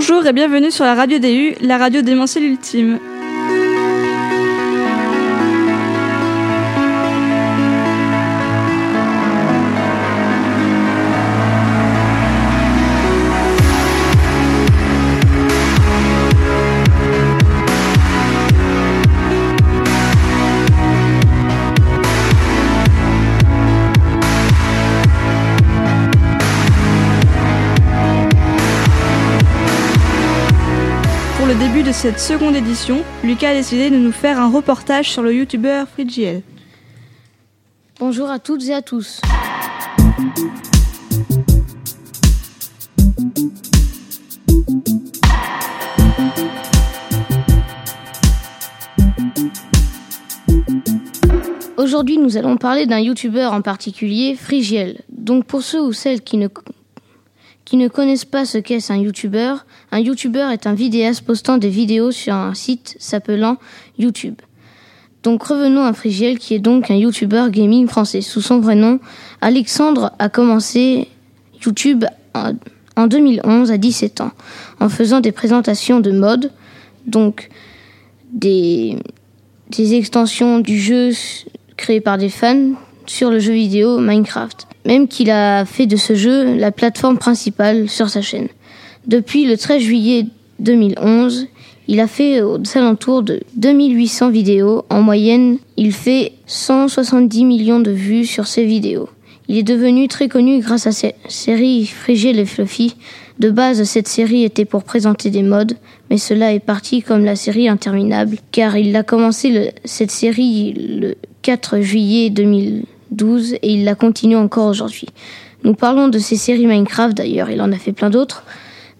Bonjour et bienvenue sur la radio DU, la radio démentielle ultime. Début de cette seconde édition, Lucas a décidé de nous faire un reportage sur le youtubeur Frigiel. Bonjour à toutes et à tous. Aujourd'hui, nous allons parler d'un youtubeur en particulier, Frigiel. Donc pour ceux ou celles qui ne, qui ne connaissent pas ce qu'est un youtubeur, un youtubeur est un vidéaste postant des vidéos sur un site s'appelant YouTube. Donc revenons à Frigiel qui est donc un youtubeur gaming français. Sous son vrai nom, Alexandre a commencé YouTube en en 2011 à 17 ans en faisant des présentations de mode, donc des, des extensions du jeu s- créé par des fans sur le jeu vidéo Minecraft. Même qu'il a fait de ce jeu la plateforme principale sur sa chaîne. Depuis le 13 juillet 2011, il a fait aux alentours de 2800 vidéos. En moyenne, il fait 170 millions de vues sur ses vidéos. Il est devenu très connu grâce à sa série Frigiel et Fluffy. De base, cette série était pour présenter des modes, mais cela est parti comme la série interminable, car il a commencé cette série le 4 juillet 2012 et il la continue encore aujourd'hui. Nous parlons de ses séries Minecraft d'ailleurs, il en a fait plein d'autres,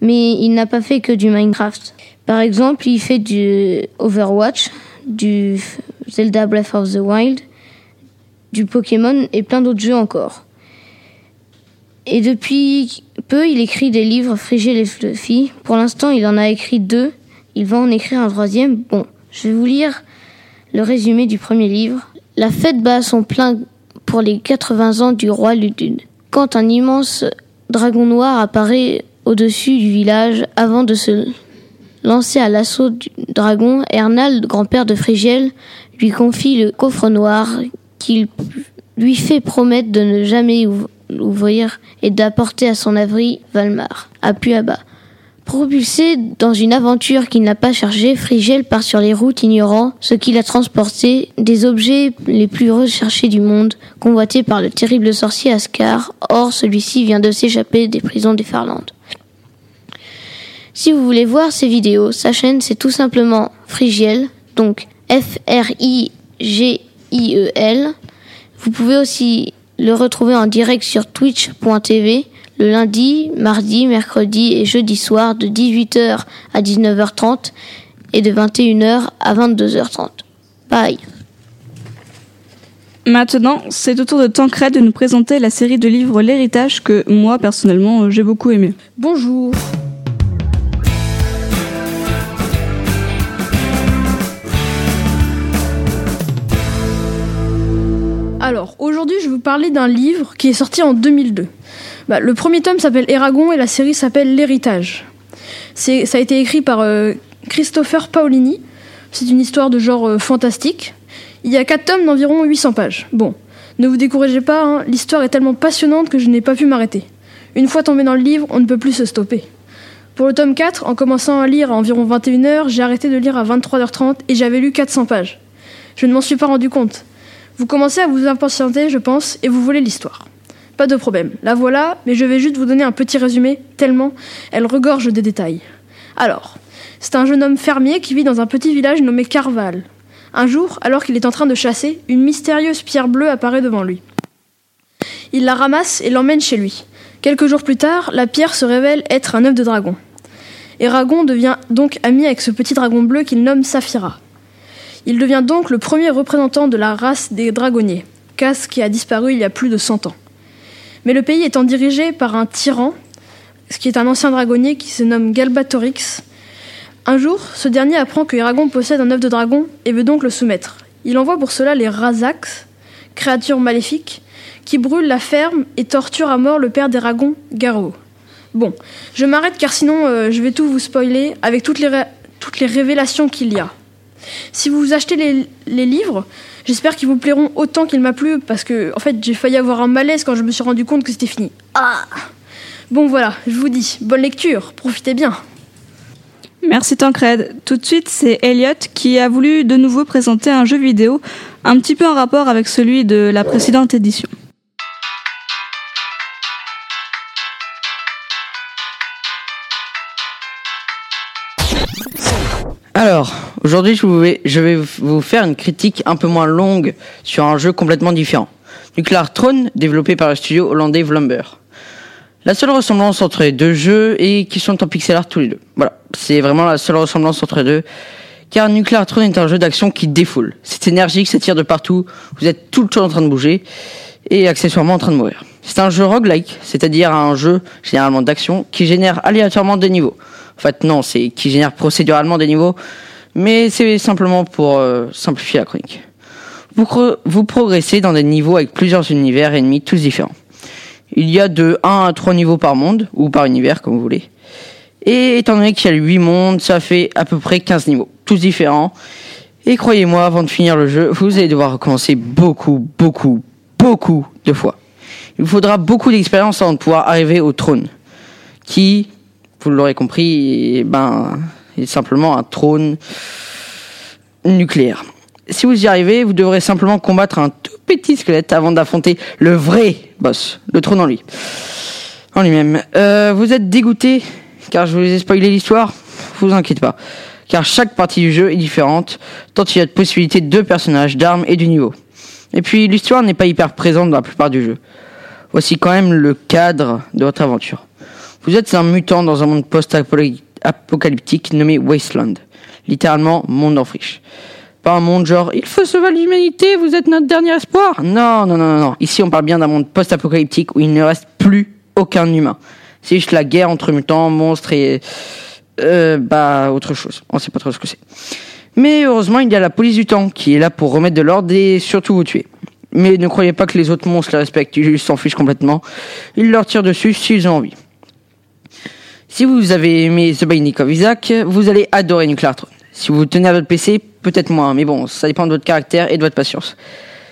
mais il n'a pas fait que du Minecraft. Par exemple, il fait du Overwatch, du Zelda Breath of the Wild, du Pokémon et plein d'autres jeux encore. Et depuis peu, il écrit des livres Frigel et Fluffy. Pour l'instant, il en a écrit deux. Il va en écrire un troisième. Bon, je vais vous lire le résumé du premier livre. La fête bat son plein pour les 80 ans du roi Ludud. Quand un immense dragon noir apparaît au-dessus du village avant de se lancer à l'assaut du dragon, Ernald, grand-père de Frigiel, lui confie le coffre noir qu'il lui fait promettre de ne jamais ouv- l'ouvrir et d'apporter à son abri Valmar, à Puaba. Propulsé dans une aventure qu'il n'a pas chargée, Frigiel part sur les routes ignorant ce qu'il a transporté, des objets les plus recherchés du monde, convoités par le terrible sorcier Ascar. Or, celui-ci vient de s'échapper des prisons des Farlandes. Si vous voulez voir ces vidéos, sa chaîne c'est tout simplement Frigiel, donc F-R-I-G-I-E-L. Vous pouvez aussi le retrouver en direct sur twitch.tv le lundi, mardi, mercredi et jeudi soir de 18h à 19h30 et de 21h à 22h30. Bye. Maintenant, c'est au tour de Tancred de nous présenter la série de livres L'héritage que moi, personnellement, j'ai beaucoup aimé. Bonjour. Alors, aujourd'hui, je vais vous parler d'un livre qui est sorti en 2002. Bah, le premier tome s'appelle Eragon et la série s'appelle L'héritage. Ça a été écrit par euh, Christopher Paolini. C'est une histoire de genre euh, fantastique. Il y a quatre tomes d'environ 800 pages. Bon, ne vous découragez pas, hein, l'histoire est tellement passionnante que je n'ai pas pu m'arrêter. Une fois tombé dans le livre, on ne peut plus se stopper. Pour le tome 4, en commençant à lire à environ 21h, j'ai arrêté de lire à 23h30 et j'avais lu 400 pages. Je ne m'en suis pas rendu compte. Vous commencez à vous impatienter, je pense, et vous voulez l'histoire. Pas de problème, la voilà, mais je vais juste vous donner un petit résumé, tellement elle regorge des détails. Alors, c'est un jeune homme fermier qui vit dans un petit village nommé Carval. Un jour, alors qu'il est en train de chasser, une mystérieuse pierre bleue apparaît devant lui. Il la ramasse et l'emmène chez lui. Quelques jours plus tard, la pierre se révèle être un œuf de dragon. Eragon devient donc ami avec ce petit dragon bleu qu'il nomme Saphira. Il devient donc le premier représentant de la race des dragonniers, caste qui a disparu il y a plus de 100 ans. Mais le pays étant dirigé par un tyran, ce qui est un ancien dragonnier qui se nomme Galbatorix, un jour, ce dernier apprend que Eragon possède un œuf de dragon et veut donc le soumettre. Il envoie pour cela les Razax, créatures maléfiques, qui brûlent la ferme et torturent à mort le père d'Eragon, Garo. Bon, je m'arrête car sinon euh, je vais tout vous spoiler avec toutes les, toutes les révélations qu'il y a. Si vous achetez les, livres, j'espère qu'ils vous plairont autant qu'il m'a plu parce que en fait j'ai failli avoir un malaise quand je me suis rendu compte que c'était fini. Ah Bon voilà, je vous dis, bonne lecture, profitez bien. Merci Tancred. Tout de suite, c'est Elliot qui a voulu de nouveau présenter un jeu vidéo un petit peu en rapport avec celui de la précédente édition. Alors, aujourd'hui, je vais vous faire une critique un peu moins longue sur un jeu complètement différent. Nuclear Throne, développé par le studio hollandais Vlumber. La seule ressemblance entre les deux jeux est qu'ils sont en pixel art tous les deux. Voilà, c'est vraiment la seule ressemblance entre les deux. Car Nuclear Throne est un jeu d'action qui défoule. C'est énergique, ça tire de partout, vous êtes tout le temps en train de bouger et accessoirement en train de mourir. C'est un jeu roguelike, c'est-à-dire un jeu généralement d'action qui génère aléatoirement des niveaux. En fait, non, c'est qui génère procéduralement des niveaux, mais c'est simplement pour euh, simplifier la chronique. Vous, vous progressez dans des niveaux avec plusieurs univers ennemis tous différents. Il y a de 1 à 3 niveaux par monde, ou par univers, comme vous voulez. Et étant donné qu'il y a 8 mondes, ça fait à peu près 15 niveaux, tous différents. Et croyez-moi, avant de finir le jeu, vous allez devoir recommencer beaucoup, beaucoup, beaucoup de fois. Il vous faudra beaucoup d'expérience avant de pouvoir arriver au trône, qui, vous l'aurez compris, ben, est simplement un trône nucléaire. Si vous y arrivez, vous devrez simplement combattre un tout petit squelette avant d'affronter le vrai boss, le trône en lui. En lui-même. Euh, vous êtes dégoûté car je vous ai spoilé l'histoire Vous inquiétez pas. Car chaque partie du jeu est différente, tant il y a de possibilités de personnages, d'armes et du niveau. Et puis l'histoire n'est pas hyper présente dans la plupart du jeu. Voici quand même le cadre de votre aventure. Vous êtes un mutant dans un monde post-apocalyptique nommé Wasteland, littéralement monde en friche. Pas un monde genre il faut sauver l'humanité, vous êtes notre dernier espoir. Non, non, non, non, non. Ici on parle bien d'un monde post-apocalyptique où il ne reste plus aucun humain. C'est juste la guerre entre mutants, monstres et euh, bah autre chose. On sait pas trop ce que c'est. Mais heureusement il y a la police du temps qui est là pour remettre de l'ordre et surtout vous tuer. Mais ne croyez pas que les autres monstres les respectent, ils s'en fichent complètement. Ils leur tirent dessus s'ils ont envie. Si vous avez aimé The Binding of Isaac, vous allez adorer Nuclear Throne. Si vous tenez à votre PC, peut-être moins, mais bon, ça dépend de votre caractère et de votre patience.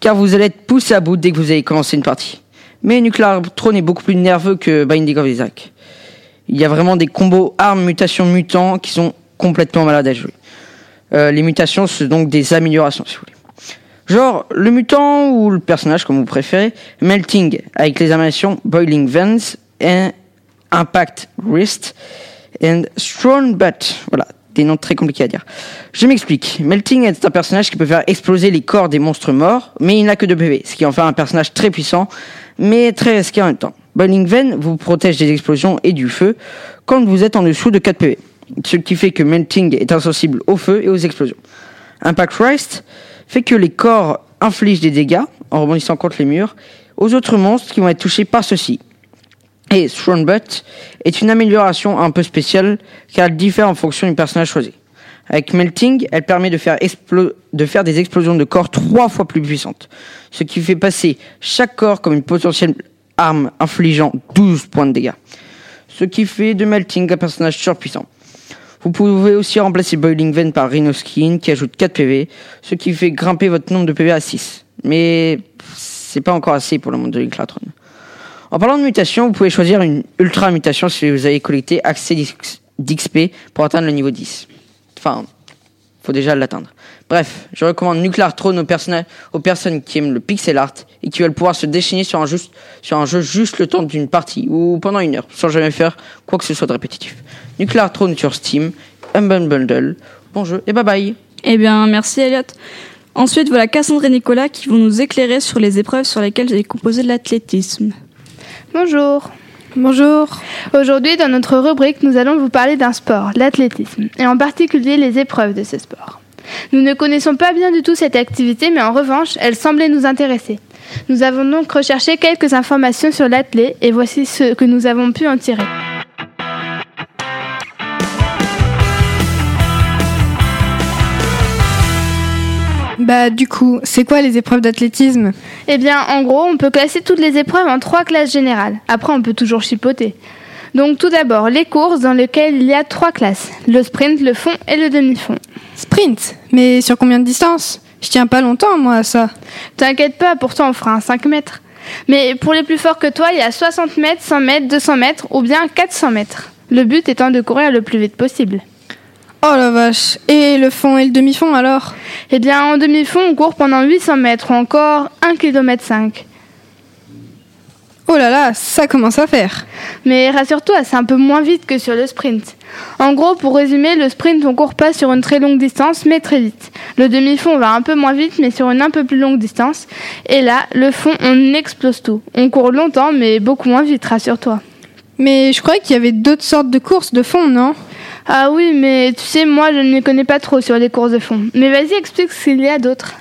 Car vous allez être poussé à bout dès que vous allez commencer une partie. Mais Nuclear Throne est beaucoup plus nerveux que Binding of Isaac. Il y a vraiment des combos armes, mutations, mutants qui sont complètement malades à jouer. Euh, les mutations, c'est donc des améliorations, si vous voulez. Genre, le mutant ou le personnage, comme vous préférez, Melting, avec les animations Boiling Vents et Impact Wrist and Strong Butt. Voilà, des noms très compliqués à dire. Je m'explique. Melting est un personnage qui peut faire exploser les corps des monstres morts, mais il n'a que 2 PV, ce qui en fait un personnage très puissant, mais très risqué en même temps. Boiling Ven vous protège des explosions et du feu quand vous êtes en dessous de 4 PV, ce qui fait que Melting est insensible au feu et aux explosions. Impact Wrist fait que les corps infligent des dégâts en rebondissant contre les murs aux autres monstres qui vont être touchés par ceux-ci. Et Butt est une amélioration un peu spéciale car elle diffère en fonction du personnage choisi. Avec Melting, elle permet de faire, de faire des explosions de corps trois fois plus puissantes, ce qui fait passer chaque corps comme une potentielle arme infligeant 12 points de dégâts. Ce qui fait de Melting un personnage surpuissant. Vous pouvez aussi remplacer Boiling Vein par Rhino Skin qui ajoute 4 PV, ce qui fait grimper votre nombre de PV à 6. Mais c'est pas encore assez pour le monde de l'Inclatron. En parlant de mutation, vous pouvez choisir une ultra mutation si vous avez collecté accès d'XP pour atteindre le niveau 10. Enfin, faut déjà l'atteindre. Bref, je recommande Nuclear Throne aux, personnes qui aiment le pixel art et qui veulent pouvoir se déchaîner sur un, jeu juste le temps d'une partie ou pendant une heure, sans jamais faire quoi que ce soit de répétitif. Nuclear Throne sur Steam, Humble Bundle. Bon jeu et bye bye. Eh bien, merci Elliot. Ensuite, voilà Cassandre et Nicolas qui vont nous éclairer sur les épreuves sur lesquelles j'ai composé l'athlétisme. Bonjour. Bonjour. Aujourd'hui, dans notre rubrique, nous allons vous parler d'un sport, l'athlétisme, et en particulier les épreuves de ce sport. Nous ne connaissons pas bien du tout cette activité, mais en revanche, elle semblait nous intéresser. Nous avons donc recherché quelques informations sur l'athlète et voici ce que nous avons pu en tirer. Bah du coup, c'est quoi les épreuves d'athlétisme? Eh bien, en gros, on peut classer toutes les épreuves en trois classes générales. Après, on peut toujours chipoter. Donc tout d'abord, les courses dans lesquelles il y a trois classes, le sprint, le fond et le demi-fond. Sprint? Mais sur combien de distance? Je tiens pas longtemps, moi, à ça. T'inquiète pas, pourtant on fera un 5 mètres. Mais pour les plus forts que toi, il y a 60 mètres, 100 mètres, 200 mètres ou bien 400 mètres. Le but étant de courir le plus vite possible. Oh la vache Et le fond et le demi-fond alors? Eh bien, en demi-fond, on court pendant 800 mètres ou encore 1 km 5. Oh là là, ça commence à faire Mais rassure-toi, c'est un peu moins vite que sur le sprint. En gros, pour résumer, le sprint, on court pas sur une très longue distance, mais très vite. Le demi-fond va un peu moins vite, mais sur une un peu plus longue distance. Et là, le fond, on explose tout. On court longtemps, mais beaucoup moins vite, rassure-toi. Mais je croyais qu'il y avait d'autres sortes de courses de fond, non? Ah oui, mais tu sais, moi, je ne m'y connais pas trop sur les courses de fond. Mais vas-y, explique ce qu'il y a d'autre.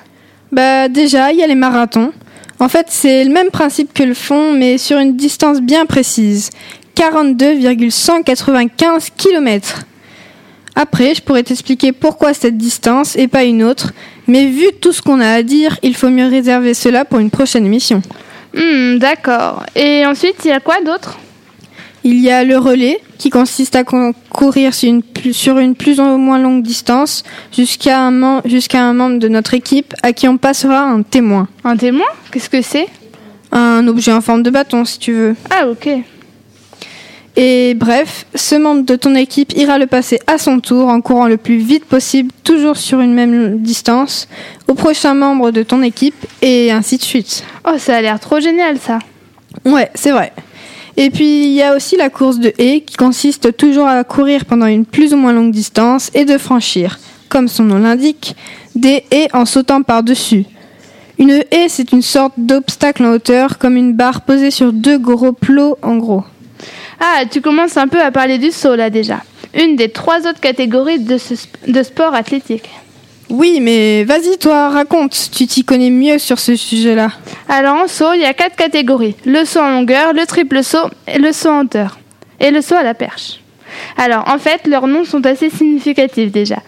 Bah déjà, il y a les marathons. En fait, c'est le même principe que le fond, mais sur une distance bien précise. 42,195 km. Après, je pourrais t'expliquer pourquoi cette distance et pas une autre, mais vu tout ce qu'on a à dire, il faut mieux réserver cela pour une prochaine émission. Hmm, d'accord. Et ensuite, il y a quoi d'autre? Il y a le relais, qui consiste à con- courir sur une, plus, sur une plus ou moins longue distance jusqu'à un, jusqu'à un membre de notre équipe à qui on passera un témoin. Un témoin? Qu'est-ce que c'est? Un objet en forme de bâton, si tu veux. Ah, ok. Et bref, ce membre de ton équipe ira le passer à son tour en courant le plus vite possible, toujours sur une même distance, au prochain membre de ton équipe, et ainsi de suite. Oh, ça a l'air trop génial, ça. Ouais, c'est vrai. Et puis il y a aussi la course de haie qui consiste toujours à courir pendant une plus ou moins longue distance et de franchir, comme son nom l'indique, des haies en sautant par-dessus. Une haie, c'est une sorte d'obstacle en hauteur, comme une barre posée sur deux gros plots en gros. Ah, tu commences un peu à parler du saut, là, déjà. Une des trois autres catégories de, de sport athlétique. Oui, mais vas-y toi, raconte, tu t'y connais mieux sur ce sujet-là. Alors, en saut, il y a quatre catégories. Le saut en longueur, le triple saut et le saut en hauteur. Et le saut à la perche. Alors, en fait, leurs noms sont assez significatifs déjà.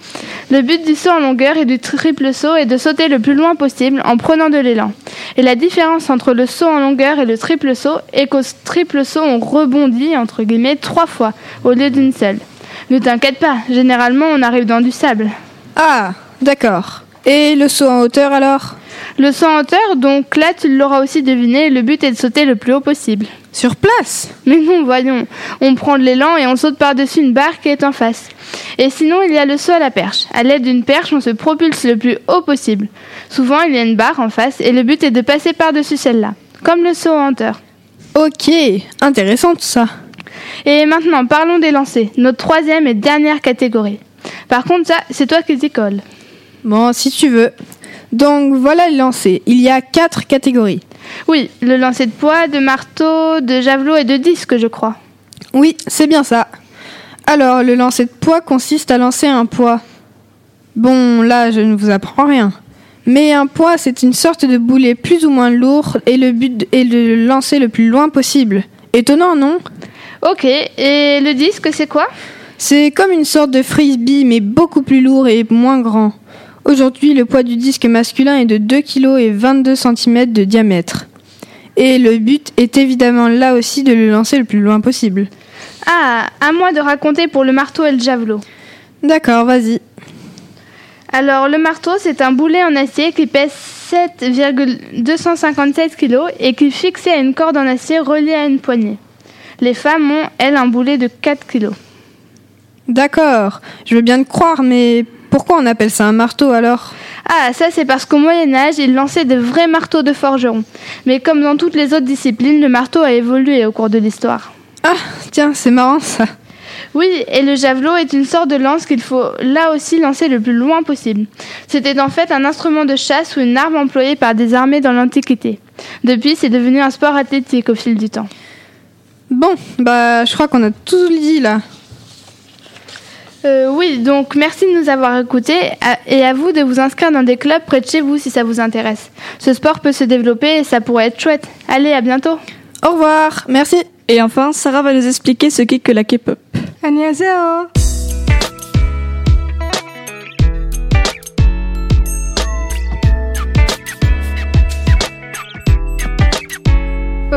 Le but du saut en longueur et du triple saut est de sauter le plus loin possible en prenant de l'élan. Et la différence entre le saut en longueur et le triple saut est qu'au triple saut, on rebondit, entre guillemets, trois fois au lieu d'une seule. Ne t'inquiète pas, généralement, on arrive dans du sable. Ah, d'accord. Et le saut en hauteur alors? Le saut en hauteur, donc là, tu l'auras aussi deviné, le but est de sauter le plus haut possible. Sur place? Mais non, voyons. On prend de l'élan et on saute par-dessus une barre qui est en face. Et sinon, il y a le saut à la perche. À l'aide d'une perche, on se propulse le plus haut possible. Souvent, il y a une barre en face et le but est de passer par-dessus celle-là. Comme le saut en hauteur. Ok, intéressant tout ça. Et maintenant, parlons des lancers. Notre troisième et dernière catégorie. Par contre, ça, c'est toi qui t'y colle. Bon, si tu veux. Donc voilà le lancer. Il y a quatre catégories. Oui, le lancer de poids, de marteau, de javelot et de disque, je crois. Oui, c'est bien ça. Alors, le lancer de poids consiste à lancer un poids. Bon, là, je ne vous apprends rien. Mais un poids, c'est une sorte de boulet plus ou moins lourd et le but est de le lancer le plus loin possible. Étonnant, non? Ok, et le disque, c'est quoi? C'est comme une sorte de frisbee, mais beaucoup plus lourd et moins grand. Aujourd'hui, le poids du disque masculin est de 2 kg et 22 cm de diamètre. Et le but est évidemment là aussi de le lancer le plus loin possible. Ah, à moi de raconter pour le marteau et le javelot. D'accord, vas-y. Alors, le marteau, c'est un boulet en acier qui pèse 7,257 kg et qui est fixé à une corde en acier reliée à une poignée. Les femmes ont, elles, un boulet de 4 kg. D'accord, je veux bien te croire, mais pourquoi on appelle ça un marteau alors? Ah, ça c'est parce qu'au Moyen Âge, ils lançaient de vrais marteaux de forgeron. Mais comme dans toutes les autres disciplines, le marteau a évolué au cours de l'histoire. Ah, tiens, c'est marrant ça. Oui, et le javelot est une sorte de lance qu'il faut là aussi lancer le plus loin possible. C'était en fait un instrument de chasse ou une arme employée par des armées dans l'Antiquité. Depuis, c'est devenu un sport athlétique au fil du temps. Bon, bah je crois qu'on a tout dit là. Euh, oui, donc merci de nous avoir écoutés et à vous de vous inscrire dans des clubs près de chez vous si ça vous intéresse. Ce sport peut se développer et ça pourrait être chouette. Allez, à bientôt. Au revoir, merci. Et enfin, Sarah va nous expliquer ce qu'est que la K-pop. Annyeonghaseyo.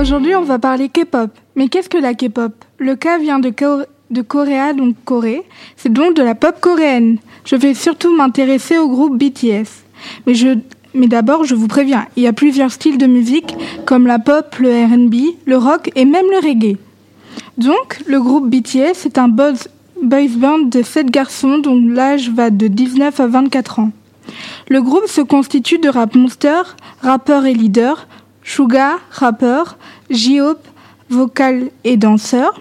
Aujourd'hui, on va parler K-pop. Mais qu'est-ce que la K-pop? Le K vient de, Ko- de Coréa, donc Corée. C'est donc de la pop coréenne. Je vais surtout m'intéresser au groupe BTS. Mais, mais d'abord, je vous préviens, il y a plusieurs styles de musique, comme la pop, le RB, le rock et même le reggae. Donc, le groupe BTS est un boys, boys band de 7 garçons dont l'âge va de 19 à 24 ans. Le groupe se constitue de Rap Monster, rappeur et leader, Suga, rappeur, J-Hope, vocal et danseur,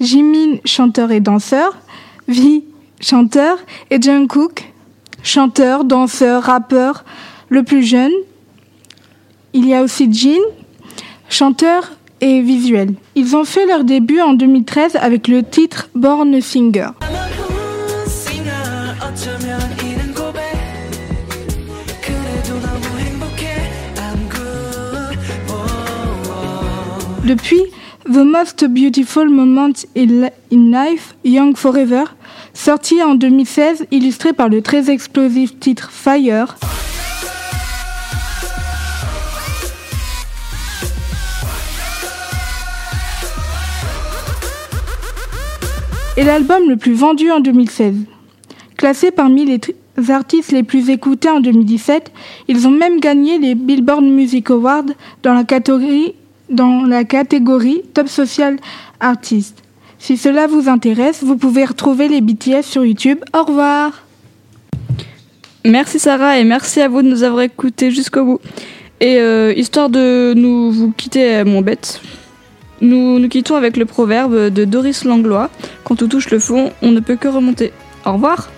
Jimin, chanteur et danseur, Vi, chanteur, et Jungkook, chanteur, danseur, rappeur, le plus jeune. Il y a aussi Jin, chanteur et visuel. Ils ont fait leur début en 2013 avec le titre Born Singer. Depuis, The Most Beautiful Moment in Life, Young Forever, sorti en 2016, illustré par le très explosif titre Fire. est l'album le plus vendu en 2016. Classé parmi les artistes les plus écoutés en 2017, ils ont même gagné les Billboard Music Awards dans la catégorie, dans la catégorie Top Social Artist. Si cela vous intéresse, vous pouvez retrouver les BTS sur YouTube. Au revoir Merci Sarah et merci à vous de nous avoir écoutés jusqu'au bout. Et euh, histoire de nous vous quitter, euh, mon bête, nous nous quittons avec le proverbe de Doris Langlois quand on touche le fond, on ne peut que remonter. Au revoir